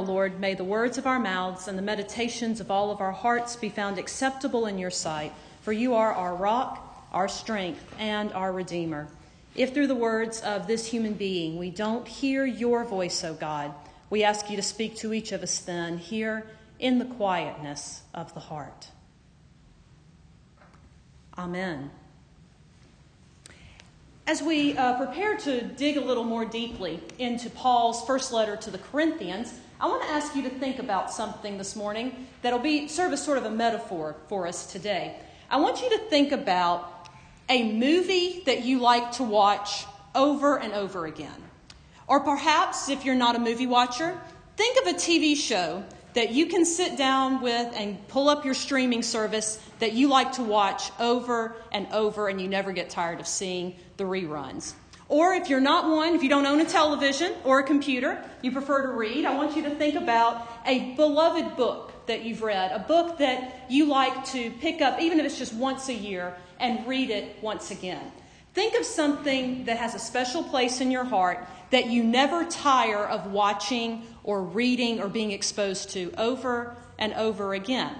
Lord, may the words of our mouths and the meditations of all of our hearts be found acceptable in your sight, for you are our rock, our strength, and our Redeemer. If through the words of this human being we don't hear your voice, O God, we ask you to speak to each of us then, here in the quietness of the heart. Amen. As we uh, prepare to dig a little more deeply into Paul's first letter to the Corinthians, I want to ask you to think about something this morning that'll be serve as sort of a metaphor for us today. I want you to think about a movie that you like to watch over and over again. Or perhaps, if you're not a movie watcher, think of a TV show that you can sit down with and pull up your streaming service that you like to watch over and over and you never get tired of seeing the reruns. Or if you're not one, if you don't own a television or a computer, you prefer to read, I want you to think about a beloved book that you've read, a book that you like to pick up, even if it's just once a year, and read it once again. Think of something that has a special place in your heart that you never tire of watching or reading or being exposed to over and over again.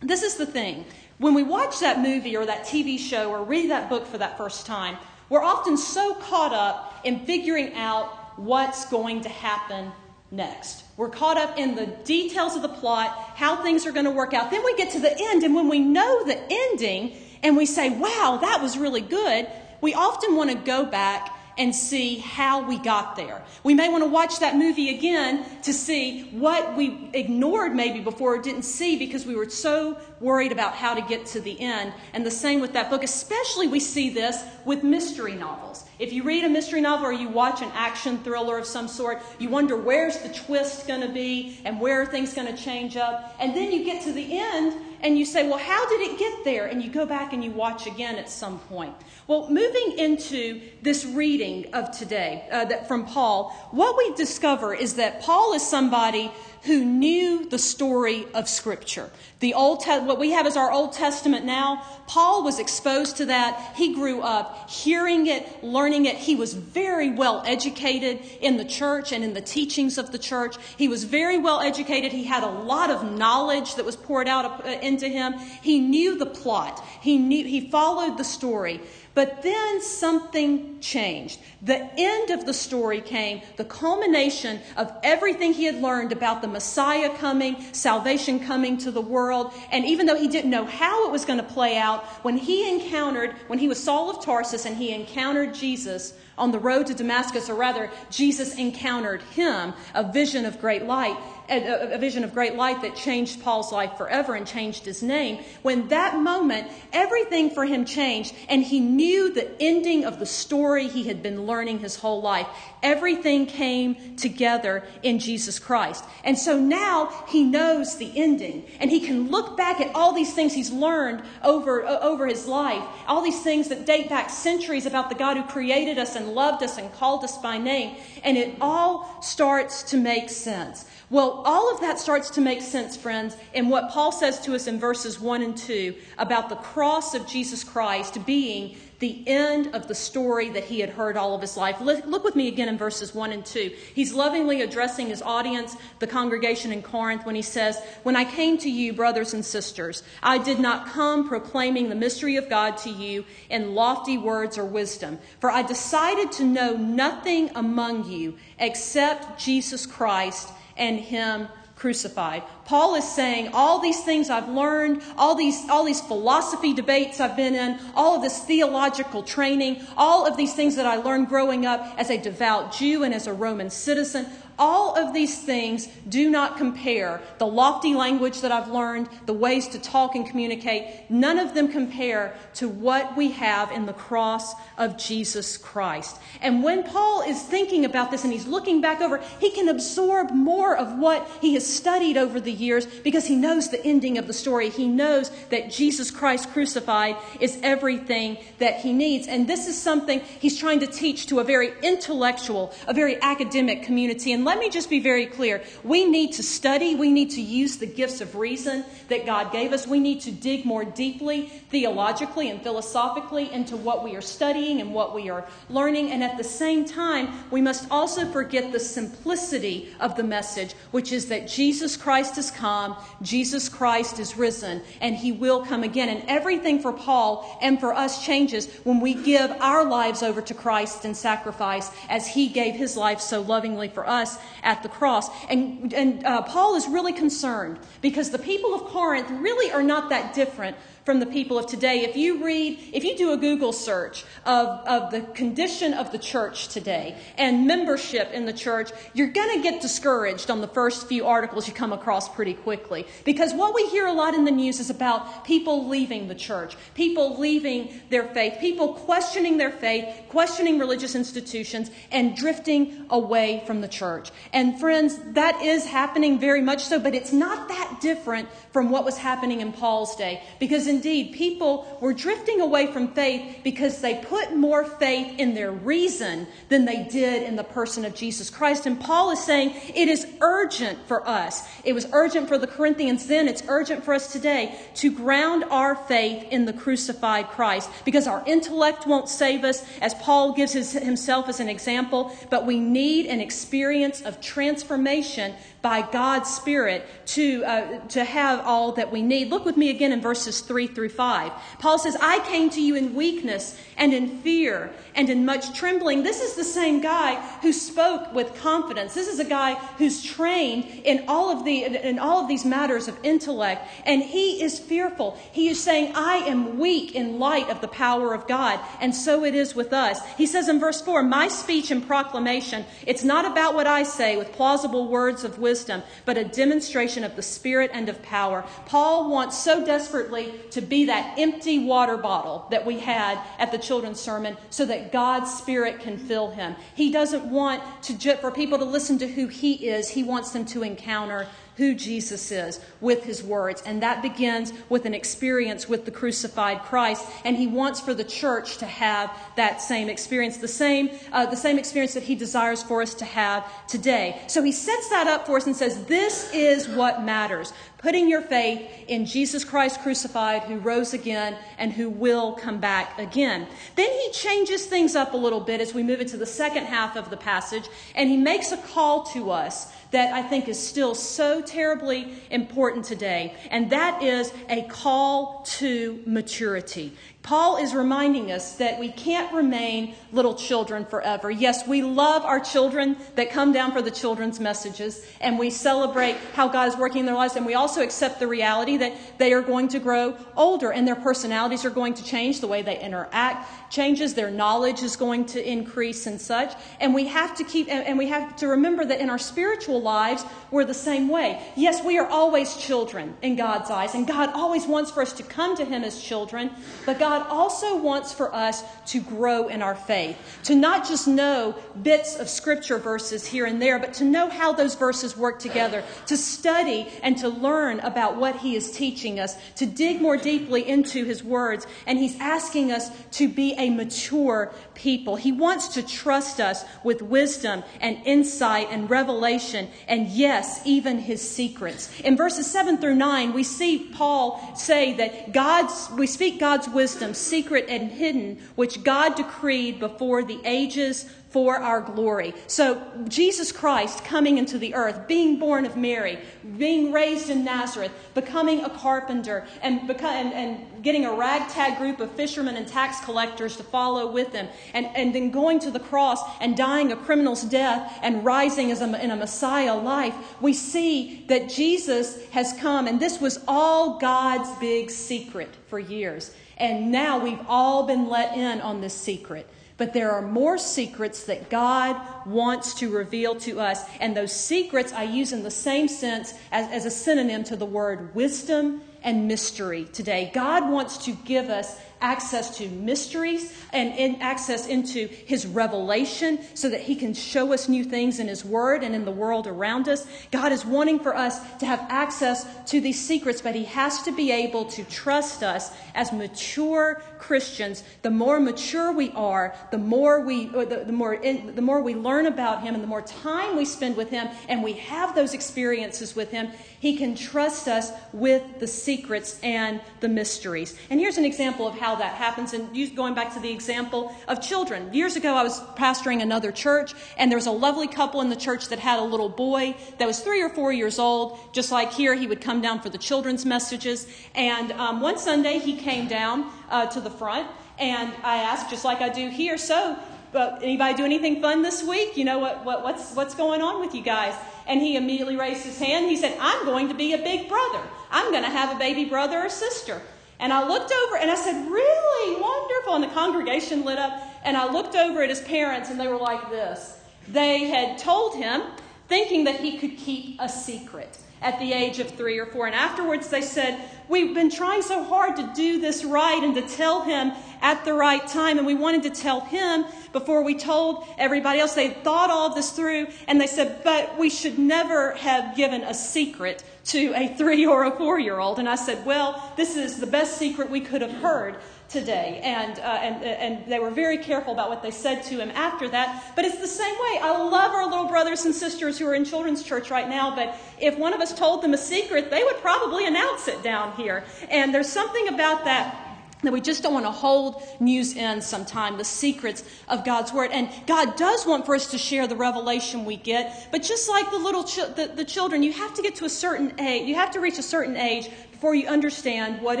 This is the thing. When we watch that movie or that TV show or read that book for that first time, we're often so caught up in figuring out what's going to happen next. We're caught up in the details of the plot, how things are going to work out. Then we get to the end, and when we know the ending and we say, wow, that was really good, we often want to go back and see how we got there. We may want to watch that movie again to see what we ignored maybe before or didn't see because we were so worried about how to get to the end. And the same with that book. Especially we see this with mystery novels. If you read a mystery novel or you watch an action thriller of some sort, you wonder where's the twist going to be and where are things going to change up. And then you get to the end and you say, well, how did it get there? And you go back and you watch again at some point. Well, moving into this reading of today uh, that from Paul, what we discover is that Paul is somebody who knew the story of Scripture. The Old Te- what we have is our Old Testament now. Paul was exposed to that. He grew up hearing it, learning it. He was very well educated in the church and in the teachings of the church. He was very well educated. He had a lot of knowledge that was poured out uh, into him. He knew the plot. He knew he followed the story. But then something changed. The end of the story came, the culmination of everything he had learned about the Messiah coming, salvation coming to the world. And even though he didn't know how it was going to play out, when he encountered, when he was Saul of Tarsus and he encountered Jesus on the road to Damascus, or rather, Jesus encountered him, a vision of great light, a, vision of great light that changed Paul's life forever and changed his name. When that moment, everything for him changed, and he knew the ending of the story he had been learning his whole life. Everything came together in Jesus Christ. And so now he knows the ending, and he can look back at all these things he's learned over, over his life, all these things that date back centuries about the God who created us and loved us and called us by name, and it all starts to make sense. Well, all of that starts to make sense, friends, in what Paul says to us in verses 1 and 2 about the cross of Jesus Christ being the end of the story that he had heard all of his life. Look with me again in verses 1 and 2. He's lovingly addressing his audience, the congregation in Corinth, when he says, When I came to you, brothers and sisters, I did not come proclaiming the mystery of God to you in lofty words or wisdom, for I decided to know nothing among you except Jesus Christ and him crucified. Paul is saying all these things I've learned, all these, all these philosophy debates I've been in, all of this theological training, all of these things that I learned growing up as a devout Jew and as a Roman citizen, all of these things do not compare. The lofty language that I've learned, the ways to talk and communicate, none of them compare to what we have in the cross of Jesus Christ. And when Paul is thinking about this and he's looking back over, he can absorb more of what he has studied over the years because he knows the ending of the story. He knows that Jesus Christ crucified is everything that he needs. And this is something he's trying to teach to a very intellectual, a very academic community. And let me just be very clear. We need to study, we need to use the gifts of reason that God gave us. We need to dig more deeply, theologically and philosophically, into what we are studying and what we are learning. And at the same time, we must also forget the simplicity of the message, which is that Jesus Christ has come, Jesus Christ is risen, and he will come again. And everything for Paul and for us changes when we give our lives over to Christ and sacrifice as he gave his life so lovingly for us at the cross. And, and uh, Paul is really concerned because the people of Corinth really are not that different from the people of today. If you read, if you do a Google search of, of the condition of the church today and membership in the church, you're going to get discouraged on the first few articles you come across pretty quickly. Because what we hear a lot in the news is about people leaving the church, people leaving their faith, people questioning their faith, questioning religious institutions, and drifting away from the church. And friends, that is happening very much so, but it's not that different from what was happening in Paul's day. Because indeed, people were drifting away from faith because they put more faith in their reason than they did in the person of Jesus Christ. And Paul is saying it is urgent for us. It was urgent for the Corinthians then, it's urgent for us today to ground our faith in the crucified Christ because our intellect won't save us, as Paul gives his, himself as an example, but we need an experience of transformation by God's Spirit to, uh, to have all that we need. Look with me again in verses 3 through 5. Paul says, I came to you in weakness and in fear and in much trembling. This is the same guy who spoke with confidence. This is a guy who's trained in all of, the, in all of these matters of intellect, and he is fearful. He is saying, I am weak in light of the power of God, and so it is with us. He says in verse 4, My speech and proclamation, it's not about what I say with plausible words of wisdom, but a demonstration of the Spirit and of power. Paul wants so desperately to be that empty water bottle that we had at the children's sermon so that God's Spirit can fill him. He doesn't want to, for people to listen to who he is, he wants them to encounter who Jesus is with his words. And that begins with an experience with the crucified Christ. And he wants for the church to have that same experience, the same, uh, the same experience that he desires for us to have today. So he sets that up for us and says, This is what matters. Putting your faith in Jesus Christ crucified, who rose again and who will come back again. Then he changes things up a little bit as we move into the second half of the passage, and he makes a call to us that I think is still so terribly important today, and that is a call to maturity. Paul is reminding us that we can't remain little children forever. Yes, we love our children that come down for the children's messages, and we celebrate how God is working in their lives, and we also accept the reality that they are going to grow older and their personalities are going to change, the way they interact changes, their knowledge is going to increase and such. And we have to keep, and we have to remember that in our spiritual lives, we're the same way. Yes, we are always children in God's eyes, and God always wants for us to come to Him as children, but God God also wants for us to grow in our faith, to not just know bits of scripture verses here and there, but to know how those verses work together, to study and to learn about what He is teaching us, to dig more deeply into His words. And He's asking us to be a mature people. He wants to trust us with wisdom and insight and revelation, and yes, even His secrets. In verses 7 through 9, we see Paul say that God's, we speak God's wisdom wisdom, secret and hidden, which God decreed before the ages for our glory. So, Jesus Christ coming into the earth, being born of Mary, being raised in Nazareth, becoming a carpenter, and, become, and, and, getting a ragtag group of fishermen and tax collectors to follow with him, and, and then going to the cross and dying a criminal's death and rising as a, in a Messiah life, we see that Jesus has come, and this was all God's big secret for years. And now we've all been let in on this secret. But there are more secrets that God wants to reveal to us. And those secrets I use in the same sense as, as a synonym to the word wisdom and mystery today. God wants to give us access to mysteries and access into his revelation so that he can show us new things in his word and in the world around us. God is wanting for us to have access to these secrets, but he has to be able to trust us as mature Christians, the more mature we are, the more we, the, the, more, in, the more we learn about Him, and the more time we spend with Him, and we have those experiences with Him, He can trust us with the secrets and the mysteries. And here's an example of how that happens. And going back to the example of children, years ago I was pastoring another church, and there was a lovely couple in the church that had a little boy that was three or four years old. Just like here, he would come down for the children's messages. And um, one Sunday he came down uh, to the front, and I asked, just like I do here, so but anybody do anything fun this week? You know what, what, what's, what's going on with you guys? And he immediately raised his hand. He said, I'm going to be a big brother. I'm going to have a baby brother or sister. And I looked over and I said, Really? Wonderful. And the congregation lit up. And I looked over at his parents and they were like this. They had told him, thinking that he could keep a secret at the age of three or four. And afterwards, they said, We've been trying so hard to do this right and to tell him at the right time. And we wanted to tell him before we told everybody else. They thought all of this through and they said, But we should never have given a secret to a three or a four year old. And I said, Well, this is the best secret we could have heard today. And, uh, and, and they were very careful about what they said to him after that. But it's the same way. I love our little brothers and sisters who are in children's church right now, but if one of us told them a secret, they would probably announce it down here. And there's something about that that we just don't want to hold news in sometime, the secrets of God's Word. And God does want for us to share the revelation we get. But just like the little the, the children, you have to get to a certain age, you have to reach a certain age before you understand what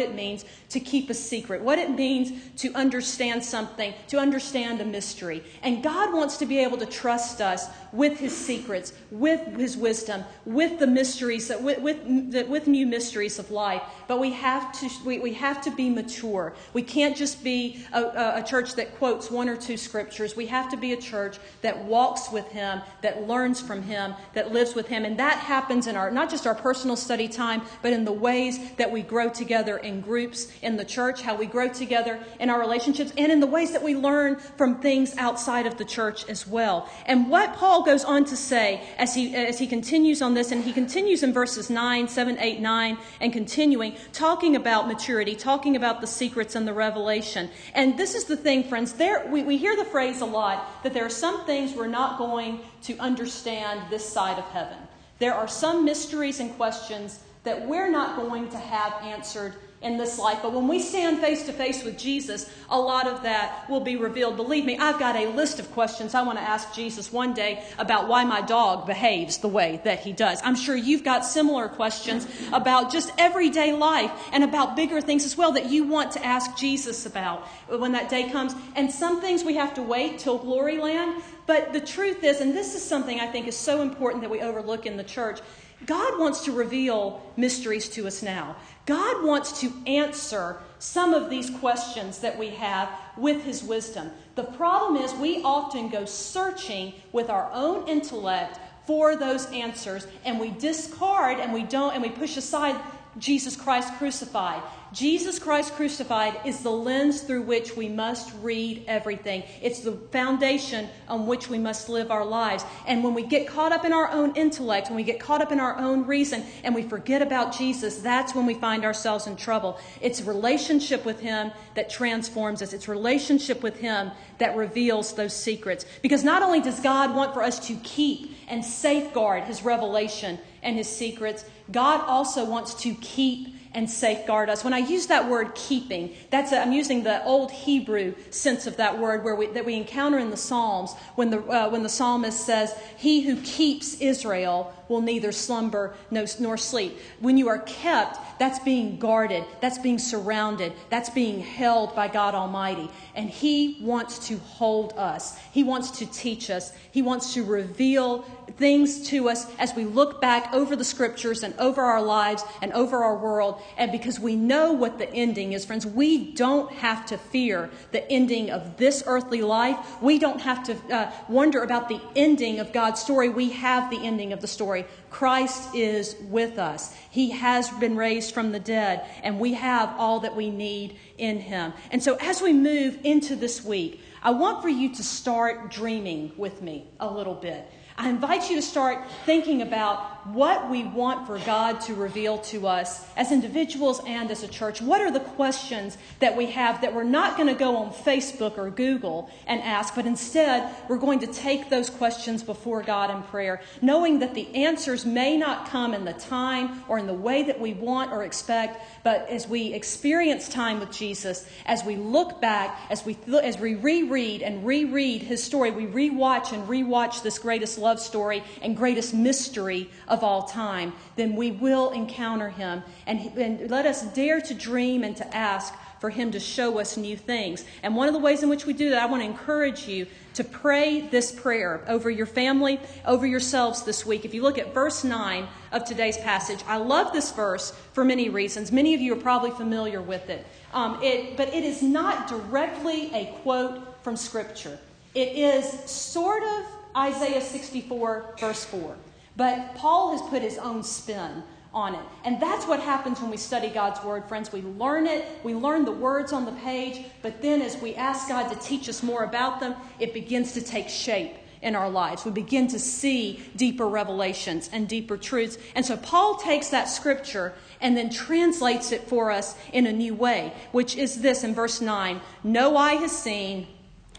it means to keep a secret, what it means to understand something, to understand a mystery. And God wants to be able to trust us with His secrets, with His wisdom, with the mysteries, with, with, with new mysteries of life. But we have to, we, we have to be mature. We can't just be a, a church that quotes one or two scriptures. We have to be a church that walks with Him, that learns from Him, that lives with Him. And that happens in our, not just our personal study time, but in the ways that we grow together in groups in the church, how we grow together in our relationships, and in the ways that we learn from things outside of the church as well. And what Paul goes on to say as he, as he continues on this, and he continues in verses 9, 7, 8, 9, and continuing, talking about maturity, talking about the secrets and the revelation. And this is the thing, friends, there, we, we hear the phrase a lot that there are some things we're not going to understand this side of heaven. There are some mysteries and questions that we're not going to have answered in this life. But when we stand face to face with Jesus, a lot of that will be revealed. Believe me, I've got a list of questions I want to ask Jesus one day about why my dog behaves the way that he does. I'm sure you've got similar questions about just everyday life and about bigger things as well that you want to ask Jesus about when that day comes. And some things we have to wait till glory land. But the truth is, and this is something I think is so important that we overlook in the church, God wants to reveal mysteries to us now. God wants to answer some of these questions that we have with His wisdom. The problem is, we often go searching with our own intellect for those answers, and we discard and we don't, and we push aside Jesus Christ crucified. Jesus Christ crucified is the lens through which we must read everything. It's the foundation on which we must live our lives. And when we get caught up in our own intellect, when we get caught up in our own reason, and we forget about Jesus, that's when we find ourselves in trouble. It's relationship with Him that transforms us, it's relationship with Him that reveals those secrets. Because not only does God want for us to keep and safeguard His revelation and His secrets, God also wants to keep and safeguard us. When I use that word keeping, that's a, I'm using the old Hebrew sense of that word where we, that we encounter in the Psalms when the, uh, when the psalmist says, He who keeps Israel will neither slumber nor sleep. When you are kept, that's being guarded, that's being surrounded, that's being held by God Almighty. And He wants to hold us, He wants to teach us, He wants to reveal things to us as we look back over the scriptures and over our lives and over our world. And because we know what the ending is, friends, we don't have to fear the ending of this earthly life. We don't have to uh, wonder about the ending of God's story. We have the ending of the story story, Christ is with us. He has been raised from the dead, and we have all that we need in Him. And so, as we move into this week, I want for you to start dreaming with me a little bit. I invite you to start thinking about what we want for God to reveal to us as individuals and as a church. What are the questions that we have that we're not going to go on Facebook or Google and ask, but instead we're going to take those questions before God in prayer, knowing that the answers may not come in the time or in the way that we want or expect, but as we experience time with Jesus, as we look back, as we, as we reread and reread his story, we rewatch and rewatch this greatest love story and greatest mystery of all time, then we will encounter him. And, and let us dare to dream and to ask for Him to show us new things. And one of the ways in which we do that, I want to encourage you to pray this prayer over your family, over yourselves this week. If you look at verse 9 of today's passage, I love this verse for many reasons. Many of you are probably familiar with it. Um, it but it is not directly a quote from Scripture, it is sort of Isaiah 64, verse 4. But Paul has put his own spin on it. And that's what happens when we study God's Word, friends. We learn it, we learn the words on the page, but then as we ask God to teach us more about them, it begins to take shape in our lives. We begin to see deeper revelations and deeper truths. And so Paul takes that scripture and then translates it for us in a new way, which is this in verse 9 No eye has seen,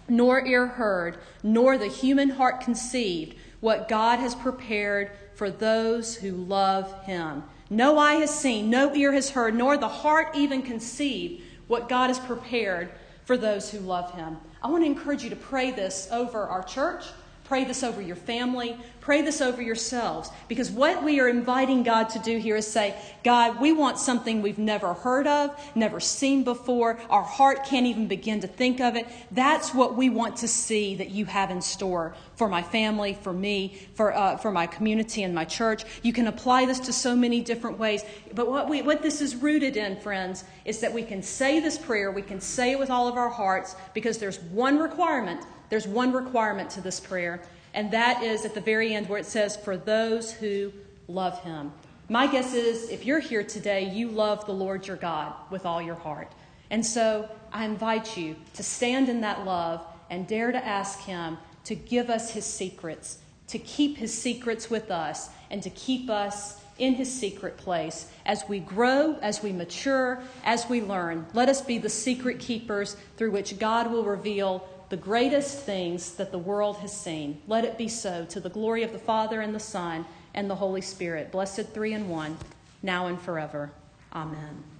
nor ear heard, nor the human heart conceived what God has prepared for those who love him. No eye has seen, no ear has heard, nor the heart even conceived what God has prepared for those who love him. I want to encourage you to pray this over our church, pray this over your family, Pray this over yourselves because what we are inviting God to do here is say, God, we want something we've never heard of, never seen before. Our heart can't even begin to think of it. That's what we want to see that you have in store for my family, for me, for, uh, for my community and my church. You can apply this to so many different ways. But what, we, what this is rooted in, friends, is that we can say this prayer, we can say it with all of our hearts because there's one requirement. There's one requirement to this prayer and that is at the very end where it says, For those who love him. My guess is if you're here today, you love the Lord your God with all your heart. And so I invite you to stand in that love and dare to ask him to give us his secrets, to keep his secrets with us, and to keep us in his secret place as we grow, as we mature, as we learn. Let us be the secret keepers through which God will reveal the greatest things that the world has seen. Let it be so to the glory of the Father and the Son and the Holy Spirit, blessed three in one, now and forever. Amen.